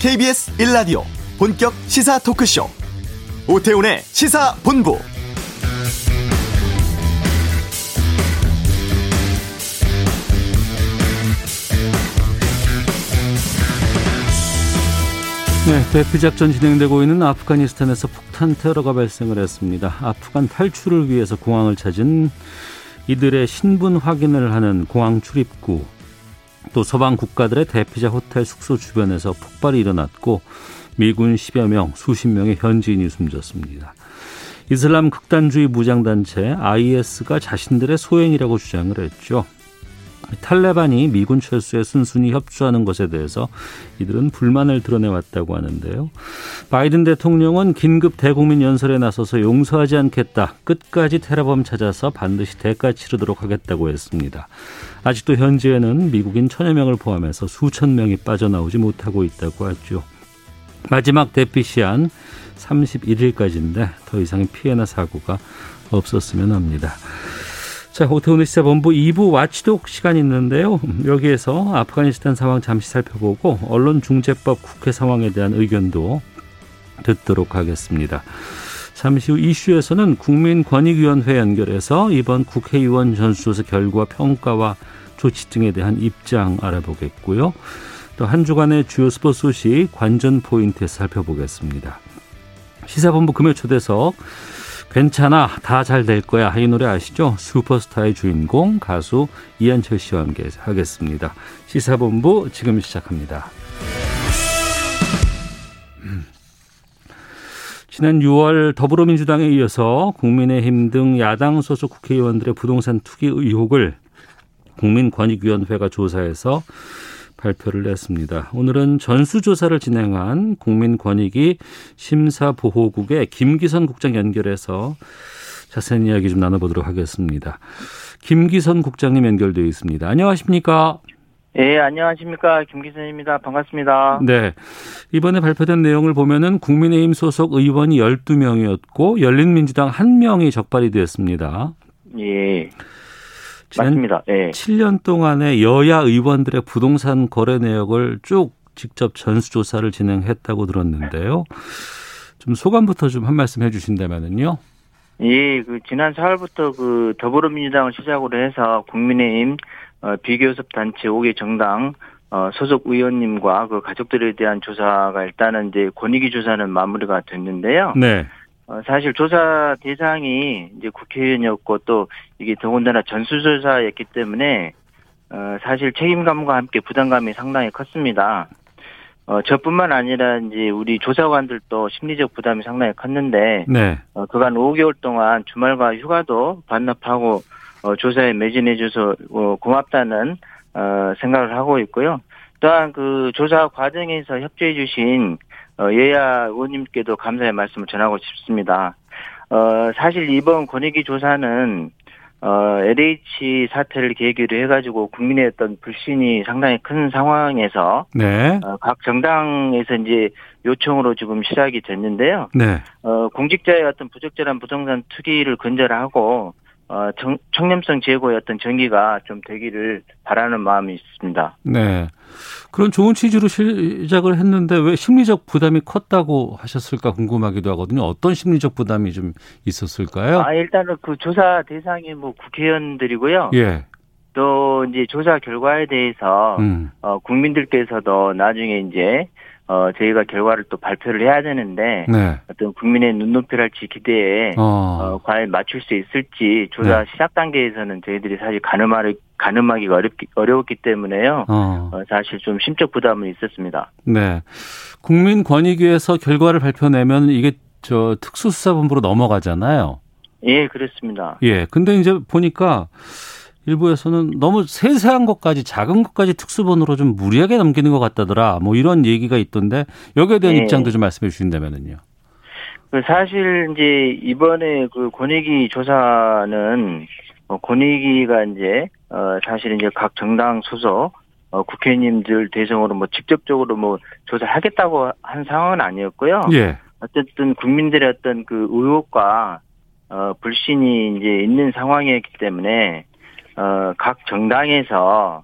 KBS 1라디오 본격 시사 토크쇼. 오태훈의 시사본부. 네, 대피 작전 진행되고 있는 아프가니스탄에서 폭탄 테러가 발생을 했습니다. 아프간 탈출을 위해서 공항을 찾은 이들의 신분 확인을 하는 공항 출입구 또 서방 국가들의 대피자 호텔 숙소 주변에서 폭발이 일어났고 미군 10여 명, 수십 명의 현지인이 숨졌습니다. 이슬람 극단주의 무장단체 IS가 자신들의 소행이라고 주장을 했죠. 탈레반이 미군 철수에 순순히 협조하는 것에 대해서 이들은 불만을 드러내왔다고 하는데요. 바이든 대통령은 긴급 대국민 연설에 나서서 용서하지 않겠다. 끝까지 테러범 찾아서 반드시 대가 치르도록 하겠다고 했습니다. 아직도 현지에는 미국인 천여 명을 포함해서 수천 명이 빠져나오지 못하고 있다고 하죠. 마지막 대피 시한 31일까지인데 더 이상의 피해나 사고가 없었으면 합니다. 자, 오태훈의 시사본부 2부 와치독 시간이 있는데요. 여기에서 아프가니스탄 상황 잠시 살펴보고 언론중재법 국회 상황에 대한 의견도 듣도록 하겠습니다. 잠시 후 이슈에서는 국민권익위원회 연결해서 이번 국회의원 전수조사 결과 평가와 조치 등에 대한 입장 알아보겠고요. 또 한 주간의 주요 스포츠 소식 관전 포인트에서 살펴보겠습니다. 시사본부 금요 초대석 괜찮아 다 잘 될 거야 이 노래 아시죠? 슈퍼스타의 주인공 가수 이한철 씨와 함께 하겠습니다. 시사본부 지금 시작합니다. 지난 6월 더불어민주당에 이어서 국민의힘 등 야당 소속 국회의원들의 부동산 투기 의혹을 국민권익위원회가 조사해서 발표를 냈습니다. 오늘은 전수조사를 진행한 국민권익위 심사보호국의 김기선 국장 연결해서 자세한 이야기 좀 나눠보도록 하겠습니다. 김기선 국장님 연결되어 있습니다. 안녕하십니까? 예, 안녕하십니까. 김기선입니다. 반갑습니다. 네. 이번에 발표된 내용을 보면은 국민의힘 소속 의원이 12명이었고 열린민주당 1명이 적발이 되었습니다. 예. 맞습니다. 예. 7년 동안의 여야 의원들의 부동산 거래 내역을 쭉 직접 전수조사를 진행했다고 들었는데요. 좀 소감부터 좀 한 말씀 해주신다면은요. 예, 그 지난 4월부터 그 더불어민주당을 시작으로 해서 국민의힘 어, 비교섭 단체 5개 정당 어, 소속 의원님과 그 가족들에 대한 조사가 일단은 이제 권익위 조사는 마무리가 됐는데요. 네. 어, 사실 조사 대상이 이제 국회의원이었고 또 이게 더군다나 전수조사였기 때문에 어, 사실 책임감과 함께 부담감이 상당히 컸습니다. 어, 저뿐만 아니라 이제 우리 조사관들도 심리적 부담이 상당히 컸는데 네. 어, 그간 5개월 동안 주말과 휴가도 반납하고 어, 조사에 매진해줘서 어, 고맙다는 어, 생각을 하고 있고요. 또한 그 조사 과정에서 협조해주신 어, 여야 의원님께도 감사의 말씀을 전하고 싶습니다. 어, 사실 이번 권익위 조사는 어, LH 사태를 계기로 해가지고 국민의 어떤 불신이 상당히 큰 상황에서 네. 어, 각 정당에서 이제 요청으로 지금 시작이 됐는데요. 네. 어, 공직자의 어떤 부적절한 부동산 투기를 근절하고 어, 청, 청렴성 제고의 어떤 정기가 좀 되기를 바라는 마음이 있습니다. 네. 그런 좋은 취지로 시작을 했는데 왜 심리적 부담이 컸다고 하셨을까 궁금하기도 하거든요. 어떤 심리적 부담이 좀 있었을까요? 아, 일단은 그 조사 대상이 뭐 국회의원들이고요. 예. 또 이제 조사 결과에 대해서 음. 어, 국민들께서도 나중에 이제 어, 저희가 결과를 또 발표를 해야 되는데 네. 어떤 국민의 눈높이랄지 기대에 어. 어, 과연 맞출 수 있을지 조사 네. 시작 단계에서는 저희들이 사실 가늠하기, 가늠하기가 어렵기, 어려웠기 때문에요. 어. 어, 사실 좀 심적 부담은 있었습니다. 네. 국민권익위에서 결과를 발표내면 이게 저 특수수사본부로 넘어가잖아요. 예, 그렇습니다. 예. 근데 이제 보니까 일부에서는 너무 세세한 것까지 작은 것까지 특수본으로 좀 무리하게 넘기는 것 같다더라. 뭐 이런 얘기가 있던데 여기에 대한 네. 입장도 좀 말씀해 주신다면은요. 그 사실 이제 이번에 그 권익위 조사는 어, 권익위가 이제 어 사실 이제 각 정당 소속 어 국회의원님들 대상으로 뭐 직접적으로 뭐 조사하겠다고 한 상황은 아니었고요. 예. 어쨌든 국민들의 어떤 그 의혹과 어 불신이 이제 있는 상황이었기 때문에 어 각 정당에서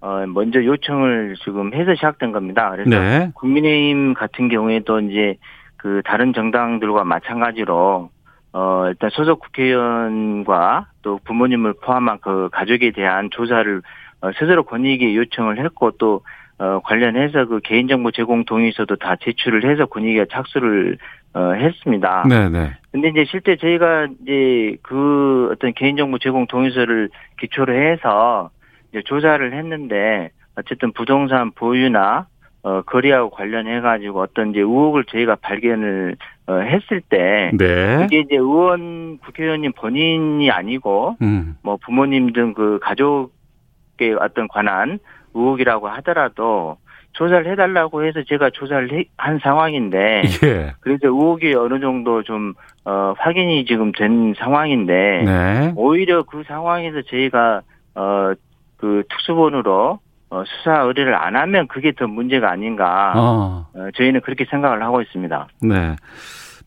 어, 먼저 요청을 지금 해서 시작된 겁니다. 그래서 네. 국민의힘 같은 경우에도 이제 그 다른 정당들과 마찬가지로 어, 일단 소속 국회의원과 또 부모님을 포함한 그 가족에 대한 조사를 어, 스스로 권익위 요청을 했고 또 어, 관련해서 그 개인정보 제공 동의서도 다 제출을 해서 권익위가 착수를 어, 했습니다. 네, 네. 근데 이제 실제 저희가 이제 그 어떤 개인정보 제공 동의서를 기초로 해서 이제 조사를 했는데 어쨌든 부동산 보유나 어, 거래하고 관련해 가지고 어떤 이제 의혹을 저희가 발견을 어, 했을 때 네. 이게 이제 의원 국회의원님 본인이 아니고 음. 뭐 부모님 등 그 가족에 어떤 관한 의혹이라고 하더라도 조사를 해달라고 해서 제가 조사를 해- 한 상황인데 예. 그래서 의혹이 어느 정도 좀 어, 확인이 지금 된 상황인데 네. 오히려 그 상황에서 저희가 어, 그 특수본으로 어, 수사 의뢰를 안 하면 그게 더 문제가 아닌가 어. 어, 저희는 그렇게 생각을 하고 있습니다. 네.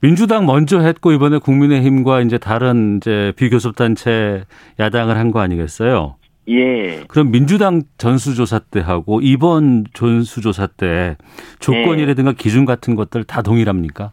민주당 먼저 했고 이번에 국민의힘과 이제 다른 이제 비교섭 단체 야당을 한 거 아니겠어요? 예. 그럼 민주당 전수조사 때 하고 이번 전수조사 때 조건이라든가 기준 같은 것들 다 동일합니까?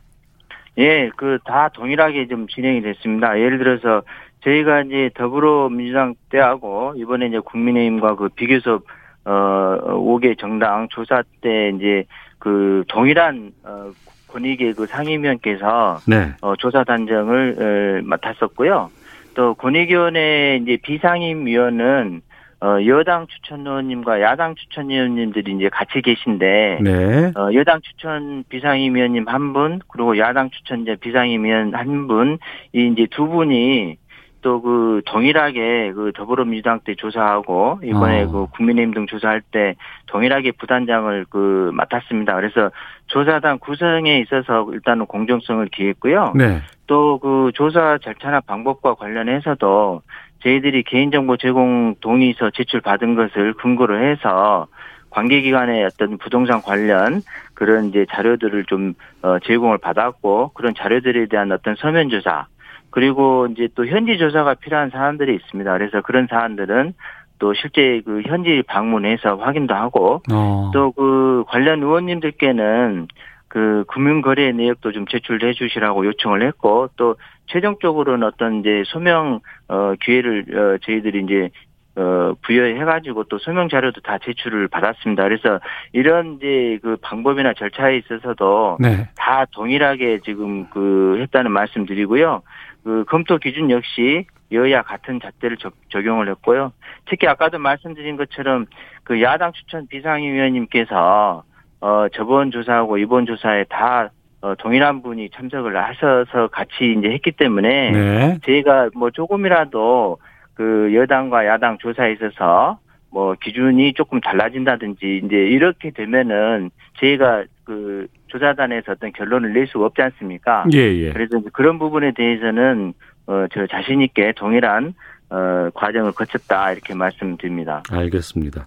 예, 그 다 동일하게 좀 진행이 됐습니다. 예를 들어서 저희가 이제 더불어민주당 때하고 이번에 이제 국민의힘과 그 비교섭 어 5개 정당 조사 때 이제 그 동일한 어 권익위 그 상임위원께서 네. 어 조사 단정을 어, 맡았었고요. 또 권익위원회 이제 비상임위원은 어 여당 추천위원님과 야당 추천위원님들이 이제 같이 계신데 네. 어, 여당 추천 비상임위원님 한 분, 그리고 야당 추천 이제 비상임위원 한 분, 이 이제 두 분이 또 그 동일하게 그 더불어민주당 때 조사하고 이번에 어. 그 국민의힘 등 조사할 때 동일하게 부단장을 그 맡았습니다. 그래서 조사단 구성에 있어서 일단은 공정성을 기했고요. 네. 또 그 조사 절차나 방법과 관련해서도 저희들이 개인정보 제공 동의서 제출 받은 것을 근거로 해서 관계기관의 어떤 부동산 관련 그런 이제 자료들을 좀 어, 제공을 받았고 그런 자료들에 대한 어떤 서면 조사 그리고 이제 또 현지 조사가 필요한 사안들이 있습니다. 그래서 그런 사안들은 또 실제 그 현지 방문해서 확인도 하고 어. 또그 관련 의원님들께는 그 금융거래 내역도 좀 제출해 주시라고 요청을 했고 또 최종적으로는 어떤 이제 소명 어 기회를 어 저희들이 이제 어 부여해 가지고 또 소명 자료도 다 제출을 받았습니다. 그래서 이런 이제 그 방법이나 절차에 있어서도 네. 다 동일하게 지금 그 했다는 말씀드리고요. 그 검토 기준 역시 여야 같은 잣대를 적, 적용을 했고요. 특히 아까도 말씀드린 것처럼 그 야당 추천 비상위원님께서 어 저번 조사하고 이번 조사에 다 어, 동일한 분이 참석을 하셔서 같이 이제 했기 때문에 네. 저희가 뭐 조금이라도 그 여당과 야당 조사에 있어서 뭐 기준이 조금 달라진다든지 이제 이렇게 되면은 저희가 그 조사단에서 어떤 결론을 낼 수가 없지 않습니까? 예, 예. 그래서 그런 부분에 대해서는 어, 저 자신 있게 동일한 어, 과정을 거쳤다 이렇게 말씀드립니다. 알겠습니다.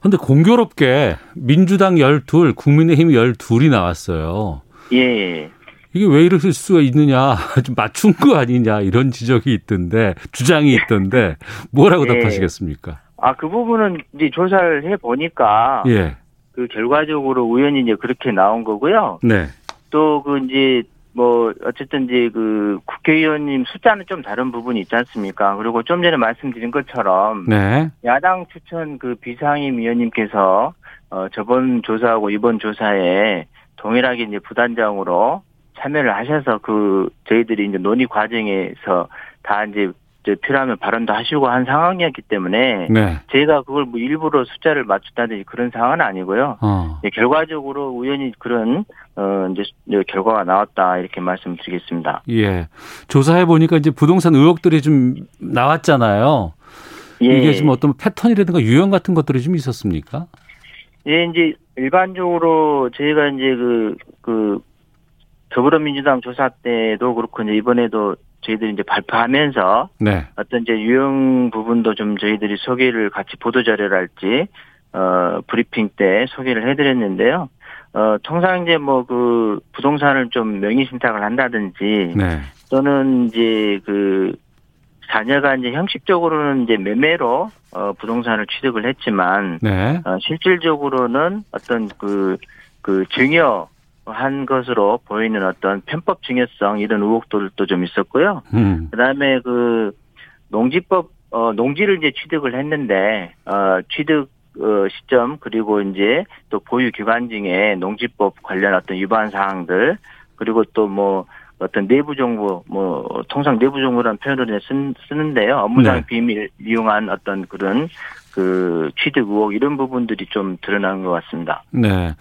근데 공교롭게 민주당 12, 국민의힘 12이 나왔어요. 예. 이게 왜 이럴 수가 있느냐, 좀 맞춘 거 아니냐, 이런 지적이 있던데, 주장이 있던데, 뭐라고 예. 답하시겠습니까? 아, 그 부분은 이제 조사를 해 보니까 예. 그 결과적으로 우연히 이제 그렇게 나온 거고요. 네. 또 그 이제 뭐 어쨌든 이제 그 국회의원님 숫자는 좀 다른 부분이 있지 않습니까? 그리고 좀 전에 말씀드린 것처럼 네. 야당 추천 그 비상임 위원님께서 어 저번 조사하고 이번 조사에 동일하게 이제 부단장으로 참여를 하셔서 그 저희들이 이제 논의 과정에서 다 이제 저 필요하면 발언도 하시고 한 상황이었기 때문에 네. 제가 그걸 뭐 일부러 숫자를 맞췄다든지 그런 상황은 아니고요. 어. 네, 결과적으로 우연히 그런 어 이제 이제 결과가 나왔다 이렇게 말씀드리겠습니다. 예. 조사해 보니까 이제 부동산 의혹들이 좀 나왔잖아요. 예. 이게 좀 어떤 패턴이라든가 유형 같은 것들이 좀 있었습니까? 예, 이제 일반적으로 저희가 이제 그, 그, 더불어민주당 조사 때도 그렇고 이제 이번에도 저희들이 이제 발표하면서 네. 어떤 이제 유형 부분도 좀 저희들이 소개를 같이 보도 자료랄지, 어, 브리핑 때 소개를 해드렸는데요. 어, 통상 이제 뭐 그 부동산을 좀 명의 신탁을 한다든지 네. 또는 이제 그 자녀가 이제 형식적으로는 이제 매매로 어, 부동산을 취득을 했지만 네. 어, 실질적으로는 어떤 그, 그 증여 한 것으로 보이는 어떤 편법 증여성 이런 의혹들도 좀 있었고요. 음. 그 다음에 그 농지법, 어, 농지를 이제 취득을 했는데, 어, 취득, 어, 시점, 그리고 이제 또 보유 기간 중에 농지법 관련 어떤 위반 사항들, 그리고 또 뭐, 어떤 내부 정보, 뭐, 통상 내부 정보라는 표현을 쓴, 쓰는데요. 업무상 네. 비밀 이용한 어떤 그런 그 취득 의혹 이런 부분들이 좀 드러난 것 같습니다. 네.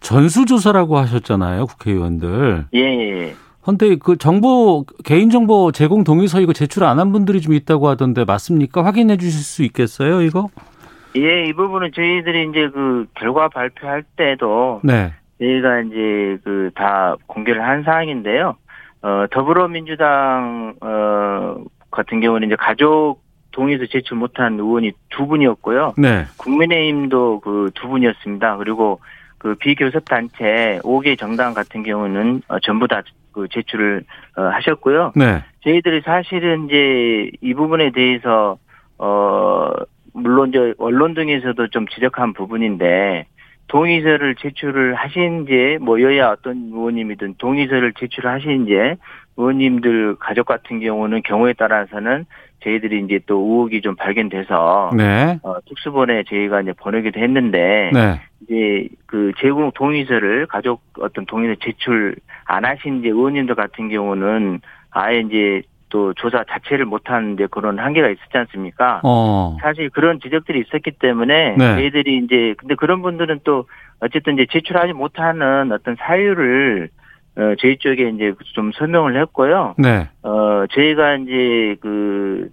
전수조사라고 하셨잖아요, 국회의원들. 예, 예. 근데 그 정보, 개인정보 제공 동의서 이거 제출 안 한 분들이 좀 있다고 하던데 맞습니까? 확인해 주실 수 있겠어요, 이거? 예, 이 부분은 저희들이 이제 그 결과 발표할 때도 네. 저희가 이제 그 다 공개를 한 사항인데요. 어, 더불어민주당, 어, 같은 경우는 이제 가족 동의서 제출 못한 의원이 두 분이었고요. 네. 국민의힘도 그 두 분이었습니다. 그리고 그 비교섭단체 5개 정당 같은 경우는 어, 전부 다 그 제출을 어, 하셨고요. 네. 저희들이 사실은 이제 이 부분에 대해서 어 물론 이제 언론 등에서도 좀 지적한 부분인데 동의서를 제출을 하신지 뭐 여야 어떤 의원님이든 동의서를 제출하신지 의원님들 가족 같은 경우는 경우에 따라서는 저희들이 이제 또 의혹이 좀 발견돼서 네. 어, 특수본에 저희가 이제 보내기도 했는데 네. 이제 그 제공 동의서를 가족 어떤 동의서 제출 안 하신 이제 의원님들 같은 경우는 아예 이제 또 조사 자체를 못한 이제 그런 한계가 있었지 않습니까? 어. 사실 그런 지적들이 있었기 때문에 네. 저희들이 이제 근데 그런 분들은 또 어쨌든 이제 제출하지 못하는 어떤 사유를 어, 저희 쪽에 이제 좀 설명을 했고요. 네. 어, 저희가 이제 그,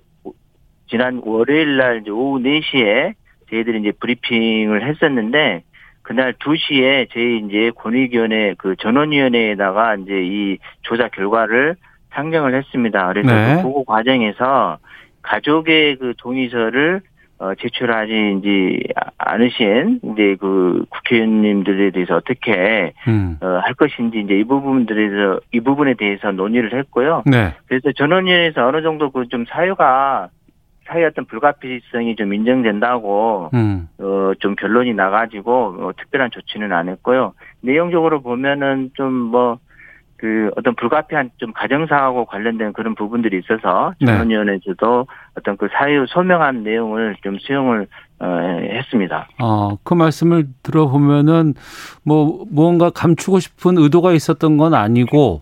지난 월요일 날 이제 오후 4시에 저희들이 이제 브리핑을 했었는데, 그날 2시에 저희 이제 권익위원회 그 전원위원회에다가 이제 이 조사 결과를 상정을 했습니다. 그래서 네. 그 보고 과정에서 가족의 그 동의서를 어, 제출하지 이제 않으신 이제 그 국회의원님들에 대해서 어떻게 음. 어, 할 것인지 이제 이 부분들에서 이 부분에 대해서 논의를 했고요. 네. 그래서 전원위원회에서 어느 정도 그 좀 사유가 사유 어떤 불가피성이 좀 인정된다고 음. 어, 좀 결론이 나가지고 어, 특별한 조치는 안 했고요. 내용적으로 보면은 좀뭐 그 어떤 불가피한 좀 가정사하고 관련된 그런 부분들이 있어서 네. 전원위원회에서도 어떤 그 사유 소명한 내용을 좀 수용을 어, 했습니다. 어, 그 말씀을 들어보면은 뭐 무언가 감추고 싶은 의도가 있었던 건 아니고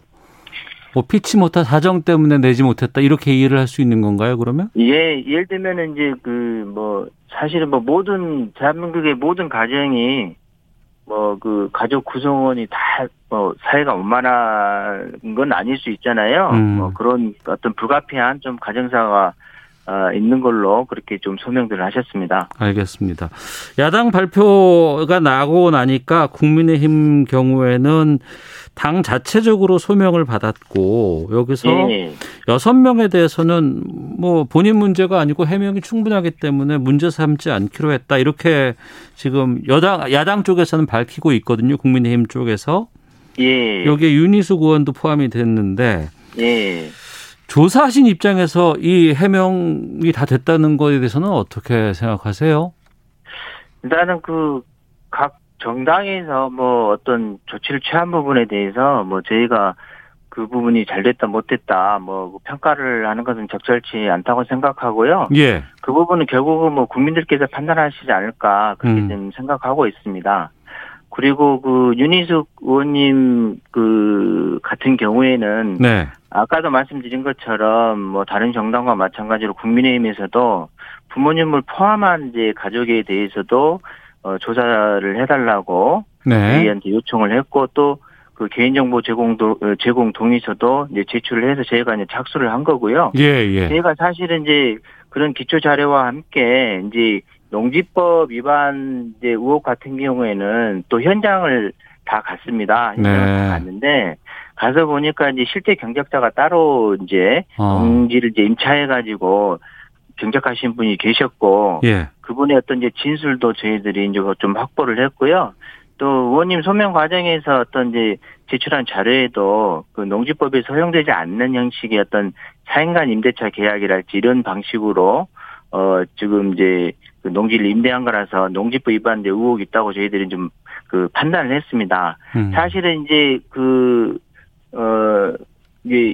뭐 피치 못한 사정 때문에 내지 못했다 이렇게 이해를 할 수 있는 건가요? 그러면? 예, 예를 들면은 이제 그 뭐 사실은 뭐 모든 대한민국의 모든 가정이 뭐 그 가족 구성원이 다 뭐 사회가 원만한 건 아닐 수 있잖아요. 음. 뭐 그런 어떤 불가피한 좀 가정사가 어, 있는 걸로 그렇게 좀 소명들을 하셨습니다. 알겠습니다. 야당 발표가 나고 나니까 국민의힘 경우에는 당 자체적으로 소명을 받았고 여기서 예, 여섯 명에 대해서는 뭐 본인 문제가 아니고 해명이 충분하기 때문에 문제 삼지 않기로 했다. 이렇게 지금 여당 야당 쪽에서는 밝히고 있거든요. 국민의힘 쪽에서 예, 여기에 윤희숙 의원도 포함이 됐는데 예. 조사하신 입장에서 이 해명이 다 됐다는 거에 대해서는 어떻게 생각하세요? 일단은 그 각 정당에서 뭐 어떤 조치를 취한 부분에 대해서 뭐 저희가 그 부분이 잘 됐다 못 됐다 뭐 평가를 하는 것은 적절치 않다고 생각하고요. 예. 그 부분은 결국은 뭐 국민들께서 판단하시지 않을까 그렇게 음. 좀 생각하고 있습니다. 그리고 그 윤희숙 의원님 그 같은 경우에는 네. 아까도 말씀드린 것처럼 뭐 다른 정당과 마찬가지로 국민의힘에서도 부모님을 포함한 이제 가족에 대해서도 어, 조사를 해달라고 네. 저희한테 요청을 했고 또 그 개인정보 제공도 어, 제공 동의서도 이제 제출을 해서 저희가 이제 착수를 한 거고요. 예, 예. 저희가 사실은 이제 그런 기초 자료와 함께 이제 농지법 위반 이제 의혹 같은 경우에는 또 현장을 다 갔습니다. 현장을 네. 다 갔는데 가서 보니까 이제 실제 경작자가 따로 이제 어. 농지를 이제 임차해 가지고 경작하신 분이 계셨고 예. 그분의 어떤 이제 진술도 저희들이 이제 좀 확보를 했고요. 또 의원님 소명 과정에서 어떤 이제 제출한 자료에도 그 농지법에 허용되지 않는 형식의 어떤 사인간 임대차 계약이랄지 이런 방식으로 어 지금 이제 그 농지를 임대한 거라서 농지법 위반 의혹이 있다고 저희들이 좀 그 판단을 했습니다. 음. 사실은 이제 그, 어, 이게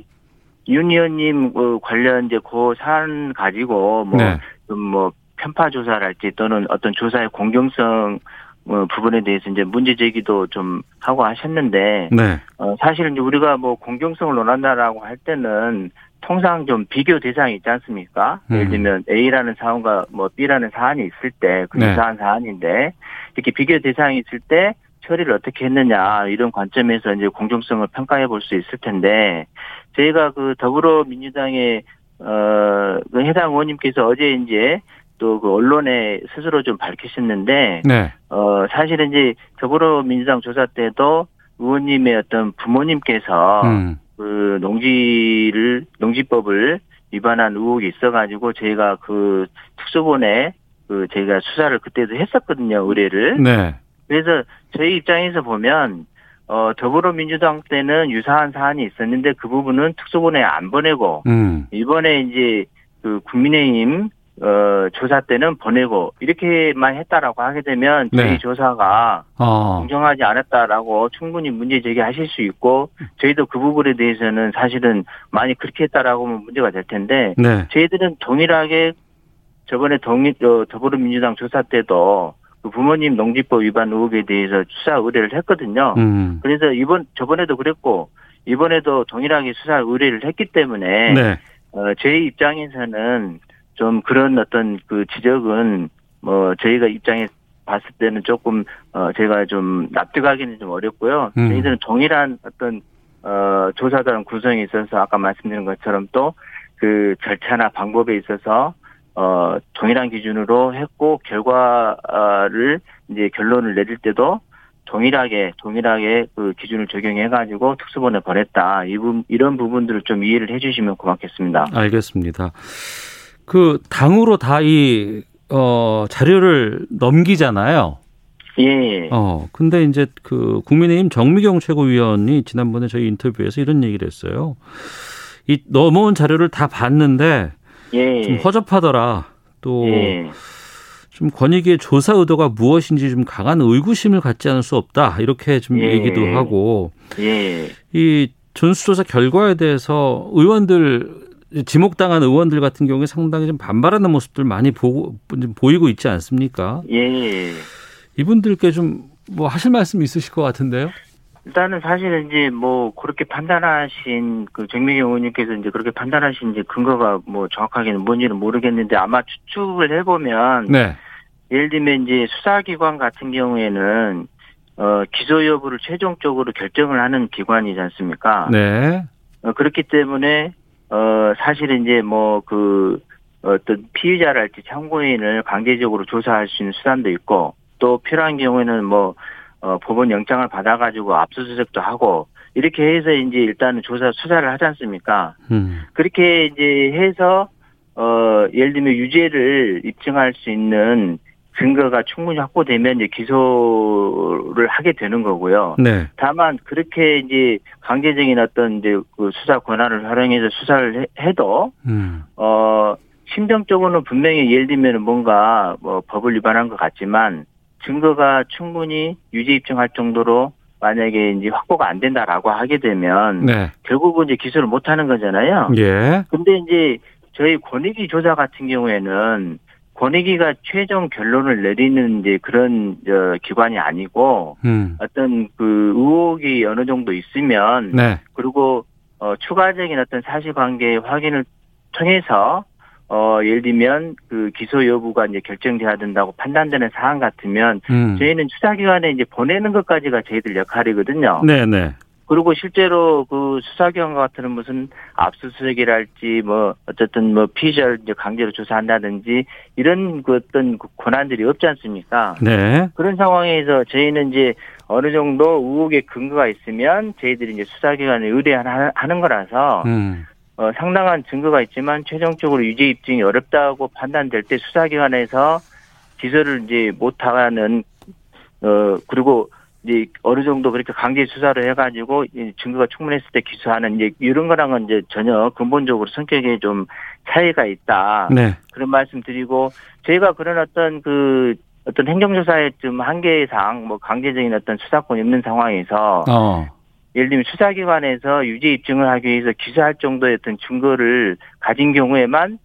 윤 의원님 그 관련 이제 그 사안 가지고 뭐, 네. 좀뭐 편파 조사랄지 또는 어떤 조사의 공정성 어, 부분에 대해서 이제 문제 제기도 좀 하고 하셨는데, 네. 어, 사실은 이제 우리가 뭐 공정성을 논한다라고 할 때는 통상 좀 비교 대상이 있지 않습니까? 음. 예를 들면 A라는 사안과 뭐 B라는 사안이 있을 때, 그 네. 유사한 사안인데, 이렇게 비교 대상이 있을 때 처리를 어떻게 했느냐, 이런 관점에서 이제 공정성을 평가해 볼 수 있을 텐데, 저희가 그 더불어민주당의, 어, 그 해당 의원님께서 어제 이제 또 그 언론에 스스로 좀 밝히셨는데, 네. 어, 사실은 이제 더불어민주당 조사 때도 의원님의 어떤 부모님께서 음. 그 농지를, 농지법을 위반한 의혹이 있어가지고 저희가 그 특수본에 그 저희가 수사를 그때도 했었거든요, 의뢰를. 네. 그래서 저희 입장에서 보면 어, 더불어민주당 때는 유사한 사안이 있었는데 그 부분은 특수본에 안 보내고 음. 이번에 이제 그 국민의힘 어, 조사 때는 보내고 이렇게만 했다라고 하게 되면 저희 네. 조사가 어. 공정하지 않았다라고 충분히 문제 제기하실 수 있고 저희도 그 부분에 대해서는 사실은 많이 그렇게 했다라고 하면 문제가 될 텐데 네. 저희들은 동일하게 저번에 동일 어, 더불어민주당 조사 때도 그 부모님 농지법 위반 의혹에 대해서 수사 의뢰를 했거든요. 음. 그래서 이번 저번에도 그랬고 이번에도 동일하게 수사 의뢰를 했기 때문에 네. 어, 저희 입장에서는 좀 그런 어떤 그 지적은 뭐 저희가 입장에 봤을 때는 조금 어 제가 좀 납득하기는 좀 어렵고요. 음. 저희들은 동일한 어떤 어 조사단 구성에 있어서 아까 말씀드린 것처럼 또 그 절차나 방법에 있어서 어 동일한 기준으로 했고 결과를 이제 결론을 내릴 때도 동일하게 동일하게 그 기준을 적용해 가지고 특수본에 보냈다. 이 부, 이런 부분들을 좀 이해를 해 주시면 고맙겠습니다. 알겠습니다. 그 당으로 다이 어, 자료를 넘기잖아요. 예. 어, 근데 이제 그 국민의힘 정미경 최고위원이 지난번에 저희 인터뷰에서 이런 얘기를 했어요. 이 넘어온 자료를 다 봤는데 예. 좀 허접하더라. 또 예. 좀 권익위의 조사 의도가 무엇인지 좀 강한 의구심을 갖지 않을 수 없다. 이렇게 좀 예. 얘기도 하고 예. 이 전수조사 결과에 대해서 의원들 지목당한 의원들 같은 경우에 상당히 좀 반발하는 모습들 많이 보고 좀 보이고 있지 않습니까? 예. 이분들께 좀 뭐 하실 말씀 있으실 것 같은데요. 일단은 사실은 이제 뭐 그렇게 판단하신 그 정미경 의원님께서 이제 그렇게 판단하신 이제 근거가 뭐 정확하게는 뭔지는 모르겠는데 아마 추측을 해보면 네. 예를 들면 이제 수사기관 같은 경우에는 어 기소 여부를 최종적으로 결정을 하는 기관이지 않습니까? 네. 어, 그렇기 때문에 어 사실은 이제 뭐그 어떤 피의자랄지 참고인을 강제적으로 조사할 수 있는 수단도 있고 또 필요한 경우에는 뭐 어, 법원 영장을 받아가지고 압수수색도 하고 이렇게 해서 이제 일단은 조사 수사를 하지 않습니까? 음. 그렇게 이제 해서 어 예를 들면 유죄를 입증할 수 있는 증거가 충분히 확보되면 이제 기소를 하게 되는 거고요. 네. 다만 그렇게 이제 강제적인 어떤 이제 그 수사 권한을 활용해서 수사를 해- 해도 음. 어 심정적으로는 분명히 예를 들면 뭔가 뭐 법을 위반한 것 같지만 증거가 충분히 유죄 입증할 정도로 만약에 이제 확보가 안 된다라고 하게 되면 네. 결국은 이제 기소를 못 하는 거잖아요. 예. 근데 이제 저희 권익위 조사 같은 경우에는 권익위가 최종 결론을 내리는 이제 그런 저 기관이 아니고 음. 어떤 그 의혹이 어느 정도 있으면 네. 그리고 어 추가적인 어떤 사실관계 확인을 통해서 어 예를 들면 그 기소 여부가 이제 결정돼야 된다고 판단되는 사안 같으면 음. 저희는 수사기관에 이제 보내는 것까지가 저희들 역할이거든요. 네, 네. 그리고 실제로 그 수사기관 같은 무슨 압수수색이랄지 뭐 어쨌든 뭐 피의자를 이제 강제로 조사한다든지 이런 그 어떤 그 권한들이 없지 않습니까? 네. 그런 상황에서 저희는 이제 어느 정도 의혹의 근거가 있으면 저희들이 이제 수사기관에 의뢰하는 거라서 음. 어, 상당한 증거가 있지만 최종적으로 유죄 입증이 어렵다고 판단될 때 수사기관에서 기소를 이제 못하는 어 그리고 이제 어느 정도 그렇게 강제 수사를 해가지고 증거가 충분했을 때 기소하는 이제 이런 거랑은 이제 전혀 근본적으로 성격에 좀 차이가 있다. 네. 그런 말씀 드리고 저희가 그런 어떤 그 어떤 행정조사의 좀 한계상 뭐 강제적인 어떤 수사권이 없는 상황에서 어. 예를 들면 수사기관에서 유죄 입증을 하기 위해서 기소할 정도의 어떤 증거를 가진 경우에만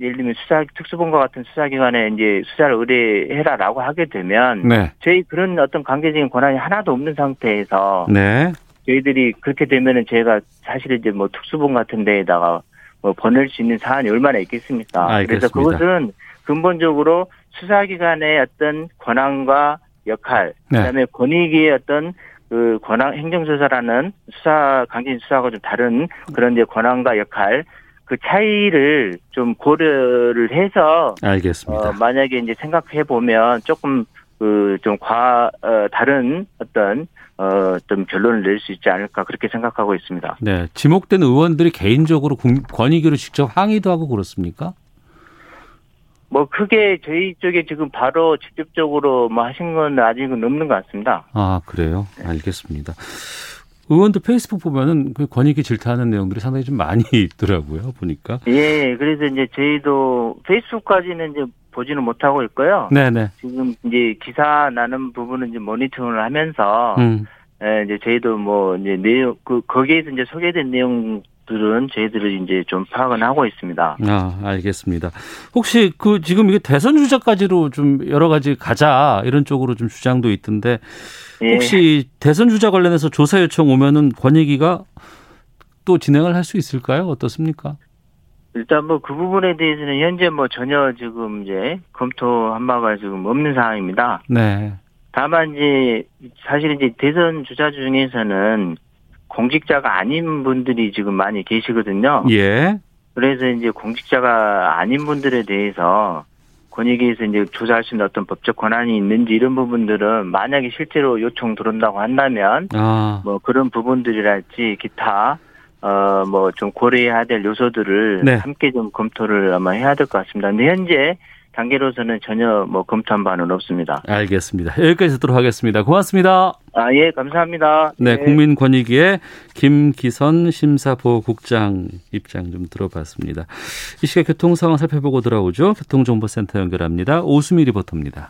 예를 들면 수사 특수본과 같은 수사기관에 이제 수사를 의뢰해라라고 하게 되면 네. 저희 그런 어떤 관계적인 권한이 하나도 없는 상태에서 네. 저희들이 그렇게 되면은 저희가 사실 이제 뭐 특수본 같은 데에다가 뭐 보낼 수 있는 사안이 얼마나 있겠습니까? 알겠습니다. 그래서 그것은 근본적으로 수사기관의 어떤 권한과 역할, 네. 그다음에 권익위의 어떤 그 권한 행정조사라는 수사 강진 수사하고 좀 다른 그런 이제 권한과 역할 그 차이를 좀 고려를 해서 알겠습니다. 어, 만약에 이제 생각해 보면 조금 그좀과 어, 다른 어떤 어, 어떤 결론을 낼 수 있지 않을까 그렇게 생각하고 있습니다. 네. 지목된 의원들이 개인적으로 국- 권익위로 직접 항의도 하고 그렇습니까? 뭐 크게 저희 쪽에 지금 바로 직접적으로 뭐 하신 건 아직은 없는 것 같습니다. 아, 그래요? 알겠습니다. 의원들 페이스북 보면은 그 권익위 질타하는 내용들이 상당히 좀 많이 있더라고요, 보니까. 예, 그래서 이제 저희도 페이스북까지는 이제 보지는 못하고 있고요. 네네. 지금 이제 기사 나는 부분은 이제 모니터링을 하면서 음. 예, 이제 저희도 뭐 이제 내용 그 거기에서 이제 소개된 내용 들은 저희들이 이제 좀 파악은 하고 있습니다. 아, 알겠습니다. 혹시 그 지금 이게 대선 주자까지로 좀 여러 가지 가자 이런 쪽으로 좀 주장도 있던데 예. 혹시 대선 주자 관련해서 조사 요청 오면은 권익위가 또 진행을 할 수 있을까요? 어떻습니까? 일단 뭐 그 부분에 대해서는 현재 뭐 전혀 지금 이제 검토한 바가 지금 없는 상황입니다. 네. 다만 이제 사실 이제 대선 주자 중에서는 공직자가 아닌 분들이 지금 많이 계시거든요. 예. 그래서 이제 공직자가 아닌 분들에 대해서 권익위에서 이제 조사할 수 있는 어떤 법적 권한이 있는지 이런 부분들은 만약에 실제로 요청 들어온다고 한다면 아, 뭐 그런 부분들이랄지 기타 어 뭐 좀 고려해야 될 요소들을 네. 함께 좀 검토를 아마 해야 될 것 같습니다. 근데 현재 단계로서는 전혀 뭐 검토한 바는 없습니다. 알겠습니다. 여기까지 듣도록 하겠습니다. 고맙습니다. 아 예 감사합니다. 네, 예. 국민권익위의 김기선 심사보국장 입장 좀 들어봤습니다. 이 시각 교통 상황 살펴보고 돌아오죠. 교통정보센터 연결합니다. 오수미 리포터입니다.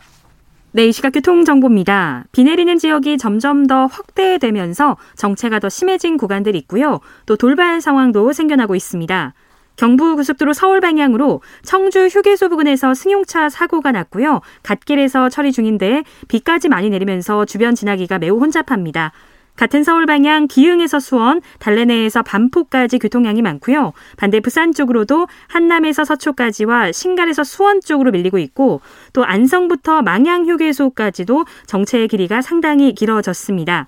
네, 이 시각 교통정보입니다. 비 내리는 지역이 점점 더 확대되면서 정체가 더 심해진 구간들이 있고요. 또 돌발 상황도 생겨나고 있습니다. 경부고속도로 서울 방향으로 청주 휴게소 부근에서 승용차 사고가 났고요. 갓길에서 처리 중인데 비까지 많이 내리면서 주변 지나기가 매우 혼잡합니다. 같은 서울 방향 기흥에서 수원, 달래내에서 반포까지 교통량이 많고요. 반대 부산 쪽으로도 한남에서 서초까지와 신갈에서 수원 쪽으로 밀리고 있고 또 안성부터 망양 휴게소까지도 정체의 길이가 상당히 길어졌습니다.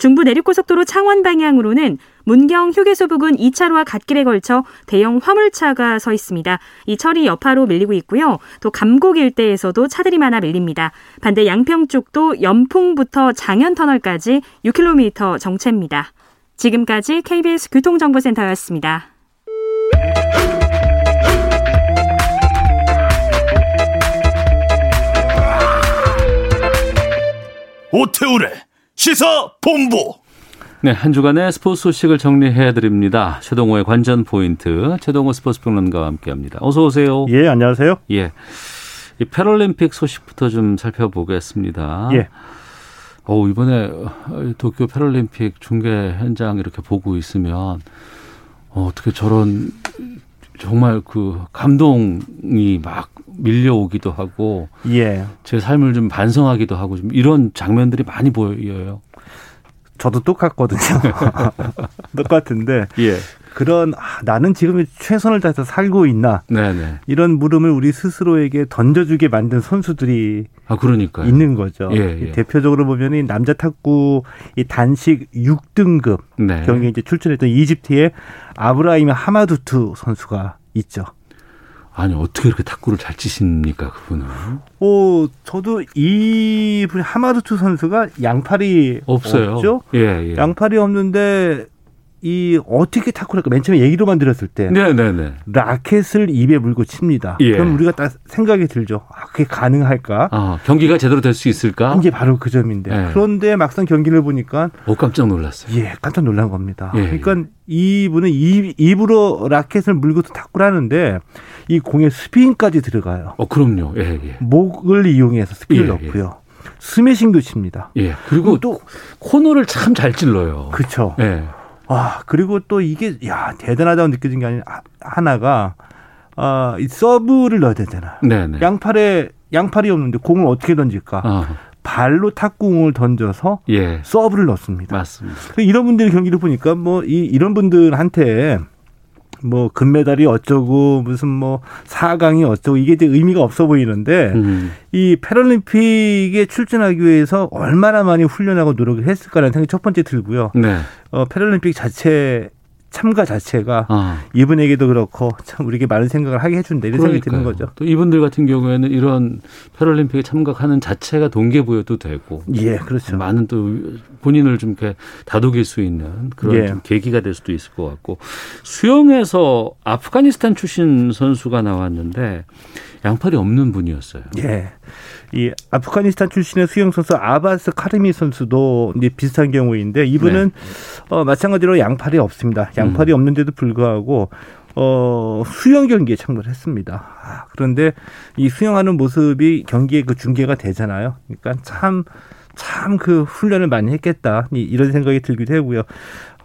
중부 내륙고속도로 창원 방향으로는 문경 휴게소 부근 2차로와 갓길에 걸쳐 대형 화물차가 서 있습니다. 이 처리 여파로 밀리고 있고요. 또 감곡 일대에서도 차들이 많아 밀립니다. 반대 양평 쪽도 연풍부터 장현터널까지 6km 정체입니다. 지금까지 KBS 교통정보센터였습니다. 오태우래 시사 본부 네, 한 주간의 스포츠 소식을 정리해 드립니다. 최동호의 관전 포인트, 최동호 스포츠 평론가와 함께 합니다. 어서 오세요. 예, 안녕하세요. 예. 이 패럴림픽 소식부터 좀 살펴보겠습니다. 예. 어, 이번에 도쿄 패럴림픽 중계 현장 이렇게 보고 있으면 어, 어떻게 저런 정말 그 감동이 막 밀려오기도 하고 예. 제 삶을 좀 반성하기도 하고 좀 이런 장면들이 많이 보여요. 저도 똑같거든요. 똑같은데 예. 그런 아, 나는 지금 최선을 다해서 살고 있나 네네. 이런 물음을 우리 스스로에게 던져주게 만든 선수들이 아 그러니까요. 있는 거죠. 예, 예. 대표적으로 보면 이 남자 탁구 이 단식 6등급 네. 경기에 이제 출전했던 이집트의 아브라임 하마두투 선수가 있죠. 아니 어떻게 이렇게 탁구를 잘 치십니까 그분은? 오, 저도 이 하마두투 선수가 양팔이 없어요. 없죠. 예, 예. 양팔이 없는데 이 어떻게 탁구를 할까? 맨 처음에 얘기로만 들었을 때 네, 네, 네. 라켓을 입에 물고 칩니다. 예. 그럼 우리가 딱 생각이 들죠. 아, 그게 가능할까? 아, 경기가 제대로 될 수 있을까? 이게 바로 그 점인데. 예. 그런데 막상 경기를 보니까 오, 깜짝 놀랐어요. 예, 깜짝 놀란 겁니다. 예. 그러니까 이분은 입, 입으로 라켓을 물고서 탁구를 하는데 이 공에 스피인까지 들어가요. 어, 그럼요. 예, 예. 목을 이용해서 스피를 예, 넣고요. 스매싱도 칩니다. 예. 그리고 또 코너를 참 잘 찔러요. 그렇죠. 예. 와, 그리고 또 이게 야, 대단하다고 느껴진 게 아니라 하- 하나가 아, 이 서브를 넣어야 되잖아. 네, 네. 양팔에 양팔이 없는데 공을 어떻게 던질까? 아, 발로 탁구공을 던져서 예. 서브를 넣습니다. 맞습니다. 이런 분들의 경기를 보니까 뭐 이 이런 분들한테 뭐 금메달이 어쩌고 무슨 뭐 4강이 어쩌고 이게 이제 의미가 없어 보이는데 음. 이 패럴림픽에 출전하기 위해서 얼마나 많이 훈련하고 노력을 했을까라는 생각이 첫 번째 들고요. 네. 어, 패럴림픽 자체 참가 자체가 아. 이분에게도 그렇고 참 우리에게 많은 생각을 하게 해준다 이런 생각이 드는 그러니까요. 거죠. 또 이분들 같은 경우에는 이런 패럴림픽에 참가하는 자체가 동기부여도 되고 예, 그렇죠. 많은 또 본인을 좀 이렇게 다독일 수 있는 그런 예. 좀 계기가 될 수도 있을 것 같고 수영에서 아프가니스탄 출신 선수가 나왔는데 양팔이 없는 분이었어요. 예. 이 아프가니스탄 출신의 수영 선수 아바스 카르미 선수도 이제 비슷한 경우인데 이분은 어 마찬가지로 양팔이 없습니다. 양팔이 없는데도 불구하고 어 수영 경기에 참가를 했습니다. 아, 그런데 이 수영하는 모습이 경기에 그 중계가 되잖아요. 그러니까 참 참그 훈련을 많이 했겠다 이- 이런 생각이 들기도 하고요.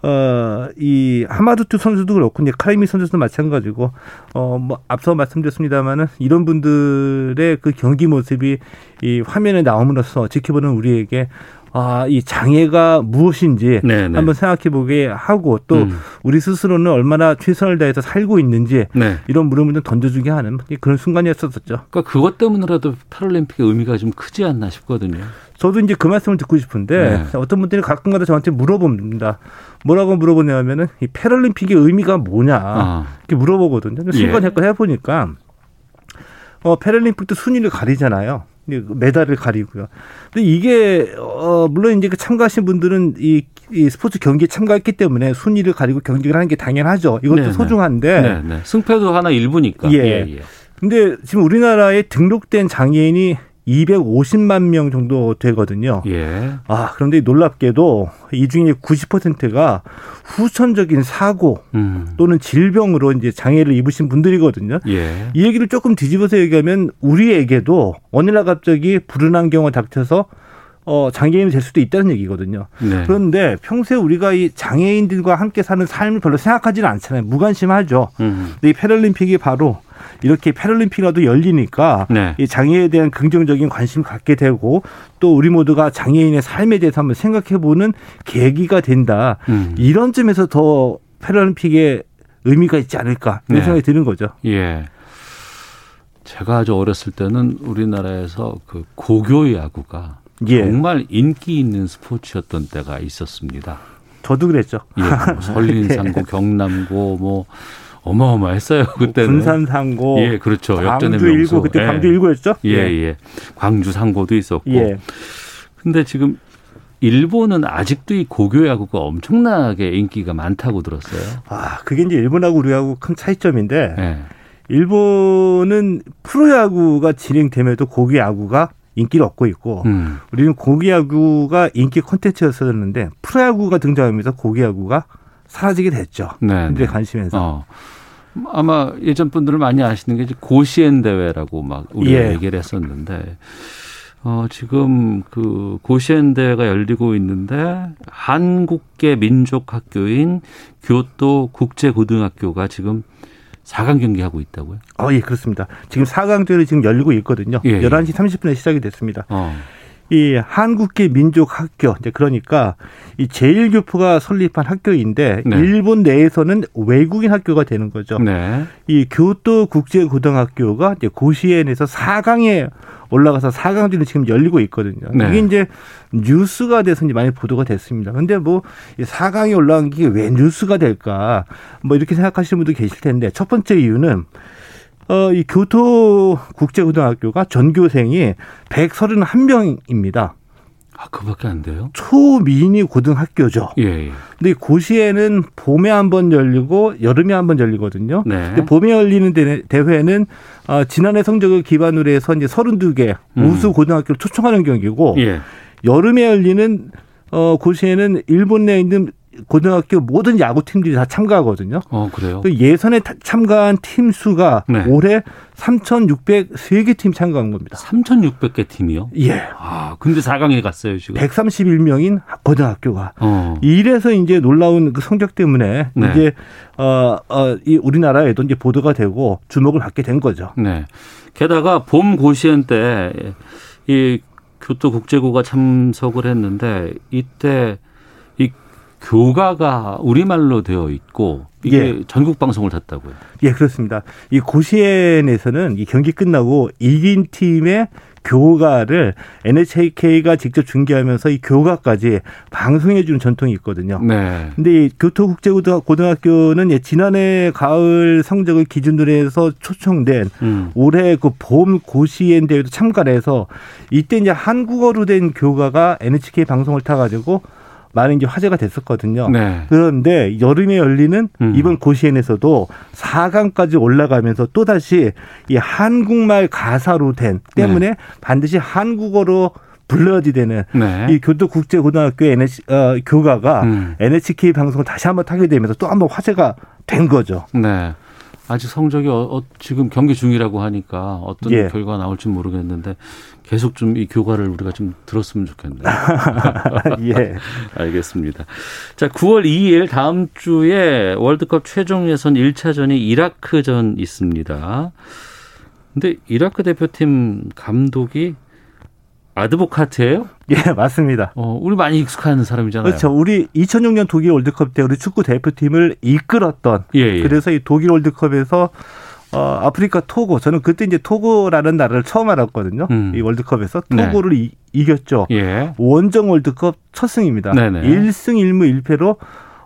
어, 이 하마두투 선수도 그렇고 이제 카리미 선수도 마찬가지고 어, 뭐 앞서 말씀드렸습니다만은 이런 분들의 그 경기 모습이 이 화면에 나옴으로써 지켜보는 우리에게 아, 이 장애가 무엇인지 네, 네. 한번 생각해 보게 하고 또 음. 우리 스스로는 얼마나 최선을 다해서 살고 있는지 네. 이런 물음을 좀 던져주게 하는 그런 순간이었었죠. 그러니까 그것 때문이라도 패럴림픽의 의미가 좀 크지 않나 싶거든요. 저도 이제 그 말씀을 듣고 싶은데 네. 어떤 분들이 가끔가다 저한테 물어봅니다. 뭐라고 물어보냐면은 이 패럴림픽의 의미가 뭐냐 아. 이렇게 물어보거든요. 순간 예. 해보니까 어 패럴림픽도 순위를 가리잖아요. 이 메달을 가리고요. 근데 이게 어 물론 이제 그 참가하신 분들은 이, 이 스포츠 경기에 참가했기 때문에 순위를 가리고 경기를 하는 게 당연하죠. 이것도 네, 네. 소중한데 네, 네. 승패도 하나 일부니까. 예. 근데 지금 우리나라에 등록된 장애인이 250만 명 정도 되거든요. 예. 아, 그런데 놀랍게도 이 중에 90%가 후천적인 사고 음. 또는 질병으로 이제 장애를 입으신 분들이거든요. 예. 이 얘기를 조금 뒤집어서 얘기하면 우리에게도 어느 날 갑자기 불운한 경우가 닥쳐서 어, 장애인이 될 수도 있다는 얘기거든요. 네. 그런데 평소에 우리가 이 장애인들과 함께 사는 삶을 별로 생각하지는 않잖아요. 무관심하죠. 음. 근데 이 패럴림픽이 바로 이렇게 패럴림픽이라도 열리니까 네. 이 장애에 대한 긍정적인 관심 갖게 되고 또 우리 모두가 장애인의 삶에 대해서 한번 생각해 보는 계기가 된다. 음. 이런 점에서 더 패럴림픽의 의미가 있지 않을까 이런 네. 생각이 드는 거죠. 예. 제가 아주 어렸을 때는 우리나라에서 그 고교 야구가 예. 정말 인기 있는 스포츠였던 때가 있었습니다. 저도 그랬죠. 예, 뭐 설린상고, 경남고 뭐 어마어마했어요 그때는. 군산 상고, 예, 그렇죠. 역전의 광주. 일고 그때 예. 광주 일고였죠. 예, 예. 광주 상고도 있었고. 예. 근데 지금 일본은 아직도 이 고교 야구가 엄청나게 인기가 많다고 들었어요. 아 그게 이제 일본하고 우리하고 큰 차이점인데 예. 일본은 프로야구가 진행됨에도 고기 야구가 인기를 얻고 있고 음. 우리는 고기 야구가 인기 콘텐츠였었는데 프로야구가 등장하면서 고기 야구가 사라지게 됐죠. 네. 근데 네. 관심에서. 어. 아마 예전 분들은 많이 아시는 게 이제 고시엔 대회라고 막 우리가 예. 얘기를 했었는데 어 지금 그 고시엔 대회가 열리고 있는데 한국계 민족 학교인 교토 국제 고등학교가 지금 4강 경기하고 있다고요? 어, 예, 그렇습니다. 지금 4강전이 지금 열리고 있거든요. 예, 예. 11시 30분에 시작이 됐습니다. 어. 이 한국계 민족 학교, 이제 그러니까 이 제1교포가 설립한 학교인데 네. 일본 내에서는 외국인 학교가 되는 거죠. 네. 이 교토 국제고등학교가 이제 고시엔에서 4강에 올라가서 4강전이 지금 열리고 있거든요. 네. 이게 이제 뉴스가 돼서 이제 많이 보도가 됐습니다. 근데 뭐 4강에 올라간 게 왜 뉴스가 될까? 뭐 이렇게 생각하시는 분도 계실 텐데 첫 번째 이유는 어, 이 교토 국제고등학교가 전교생이 131명입니다. 아, 그밖에 안 돼요? 초미니 고등학교죠. 예, 예. 근데 고시에는 봄에 한 번 열리고 여름에 한 번 열리거든요. 네. 근데 봄에 열리는 대- 대회는 어, 지난해 성적을 기반으로 해서 이제 32개 음. 우수 고등학교를 초청하는 경기고 예. 여름에 열리는 어, 고시에는 일본 내에 있는 고등학교 모든 야구 팀들이 다 참가하거든요. 어, 그래요? 그 예선에 타- 참가한 팀 수가 네. 올해 3,603개 팀 참가한 겁니다. 3,600개 팀이요? 예. 아, 근데 4강에 갔어요, 지금. 131명인 고등학교가 어. 이래서 이제 놀라운 그 성적 때문에 네. 이제 어 어 이 우리나라에도 이제 보도가 되고 주목을 받게 된 거죠. 네. 게다가 봄 고시원 때이 교토 국제고가 참석을 했는데 이때 이 교가가 우리말로 되어 있고 이게 예. 전국 방송을 탔다고요. 예, 그렇습니다. 이 고시엔에서는 이 경기 끝나고 이긴 팀의 교가를 NHK가 직접 중계하면서 이 교가까지 방송해 주는 전통이 있거든요. 네. 근데 이 교토국제고등학교는 예, 지난해 가을 성적을 기준으로 해서 초청된 음. 올해 그 봄 고시엔 대회도 참가를 해서 이때 이제 한국어로 된 교가가 NHK 방송을 타 가지고 많은 이제 화제가 됐었거든요. 네. 그런데 여름에 열리는 음. 이번 고시엔에서도 4강까지 올라가면서 또다시 이 한국말 가사로 된 때문에 반드시 한국어로 불러야지 되는 네. 이 교토국제 고등학교 NH, 어, 교가가 음. NHK 방송을 다시 한번 타게 되면서 또 한번 화제가 된 거죠. 네. 아직 성적이 어, 어, 지금 경기 중이라고 하니까 어떤 예. 결과가 나올지 모르겠는데 계속 좀 이 교과를 우리가 좀 들었으면 좋겠네요. 예. 알겠습니다. 자, 9월 2일 다음 주에 월드컵 최종 예선 1차전이 이라크전 있습니다. 근데 이라크 대표팀 감독이 아드보카트예요? 예, 맞습니다. 어, 우리 많이 익숙한 사람이잖아요. 그렇죠. 우리 2006년 독일 월드컵 때 우리 축구 대표팀을 이끌었던 예, 예. 그래서 이 독일 월드컵에서 어, 아프리카 토고 저는 그때 이제 토고라는 나라를 처음 알았거든요. 음. 이 월드컵에서 네. 토고를 이, 이겼죠. 예. 원정 월드컵 첫 승입니다. 네네. 1승 1무 1패로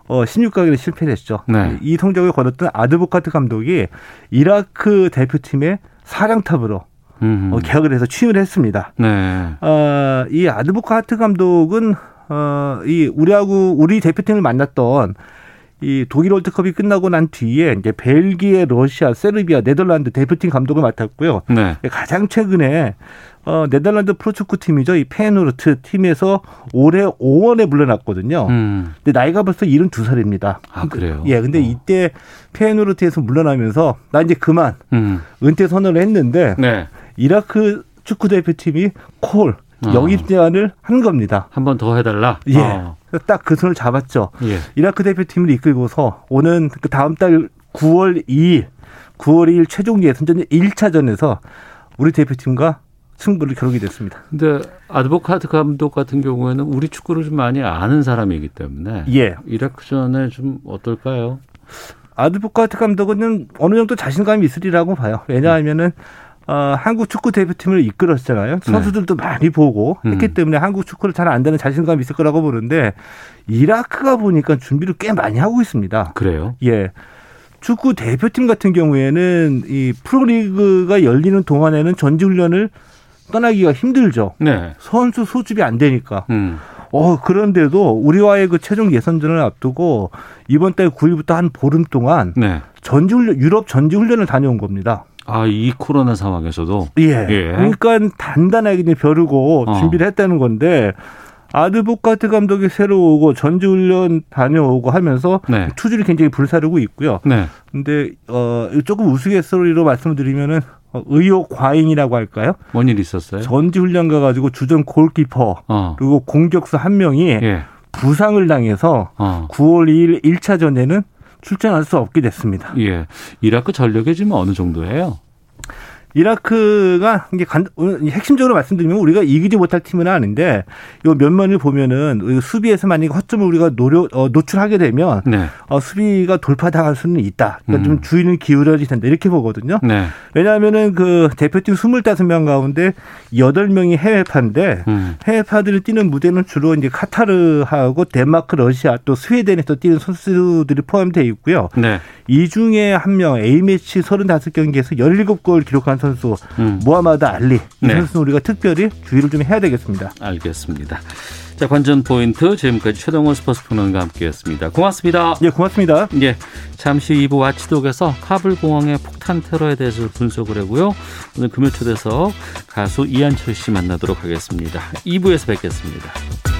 어, 16강에 실패했죠. 네. 이 성적을 거뒀던 아드보카트 감독이 이라크 대표팀의 사령탑으로 음. 어, 개혁을 해서 취임을 했습니다. 네. 어, 이 아드보카트 감독은 어, 이 우리하고 우리 대표팀을 만났던 이 독일 월드컵이 끝나고 난 뒤에 이제 벨기에, 러시아, 세르비아, 네덜란드 대표팀 감독을 맡았고요. 네. 가장 최근에 어, 네덜란드 프로축구 팀이죠. 이 페노르트 팀에서 올해 5원에 물러났거든요. 음. 근데 나이가 벌써 72살입니다. 아, 그래요? 예, 근데 어. 이때 페노르트에서 물러나면서 나 이제 그만 음. 은퇴 선언을 했는데 네. 이라크 축구 대표팀이 콜 아. 영입 제안을 한 겁니다. 한 번 더 해달라. 예. 어. 딱그 손을 잡았죠. 예. 이라크 대표팀을 이끌고서 오는 그 다음 달 9월 2일, 9월 2일 최종 예선전 1차전에서 우리 대표팀과 승부를 겨루게 됐습니다. 근데 아드보카트 감독 같은 경우에는 우리 축구를 좀 많이 아는 사람이기 때문에 예. 이라크전에 좀 어떨까요? 아드보카트 감독은 어느 정도 자신감이 있으리라고 봐요. 왜냐하면은 어, 한국 축구 대표팀을 이끌었잖아요. 선수들도 많이 보고 했기 음. 때문에 한국 축구를 잘 안다는 자신감이 있을 거라고 보는데 이라크가 보니까 준비를 꽤 많이 하고 있습니다. 그래요? 예. 축구 대표팀 같은 경우에는 이 프로리그가 열리는 동안에는 전지훈련을 떠나기가 힘들죠. 네. 선수 소집이 안 되니까. 음. 어, 그런데도 우리와의 그 최종 예선전을 앞두고 이번 달 9일부터 한 보름 동안 네. 전지훈련, 유럽 전지훈련을 다녀온 겁니다. 아, 이 코로나 상황에서도 예. 예. 그러니까 단단하게 이제 벼르고 어. 준비를 했다는 건데 아드보카트 감독이 새로 오고 전지훈련 다녀오고 하면서 네. 투주를 굉장히 불사르고 있고요. 네. 근데 어 조금 우스갯소리로 말씀드리면은 어, 의욕 과잉이라고 할까요? 뭔일 있었어요? 전지 훈련 가가지고 주전 골키퍼 어. 그리고 공격수 한 명이 예. 부상을 당해서 어. 9월 2일 1차전에는 출전할 수 없게 됐습니다. 예. 이라크 전력이 지금 어느 정도예요? 이라크가 이게 간, 어, 핵심적으로 말씀드리면 우리가 이기지 못할 팀은 아닌데 요 면면을 보면은 수비에서 만약에 허점을 우리가 노려 어, 노출하게 되면 네. 어, 수비가 돌파당할 수는 있다. 그러니까 음. 좀 주의는 기울여야 된다 이렇게 보거든요. 네. 왜냐하면은 그 대표팀 25명 가운데 8명이 해외파인데 음. 해외파들이 뛰는 무대는 주로 이제 카타르하고 덴마크, 러시아 또 스웨덴에서 뛰는 선수들이 포함되어 있고요. 네. 이 중에 한 명 A매치 35경기에서 17골 기록한 선수, 음. 모하마드 알리 이 네. 선수는 우리가 특별히 주의를 좀 해야 되겠습니다. 알겠습니다. 자, 관전 포인트 지금까지 최동원 스포츠 평론가 함께했습니다. 고맙습니다. 예, 고맙습니다. 예, 잠시 2부 와치독에서 카불 공항의 폭탄 테러에 대해서 분석을 하고요. 오늘 금요 초대석 가수 이한철 씨 만나도록 하겠습니다. 2부에서 뵙겠습니다.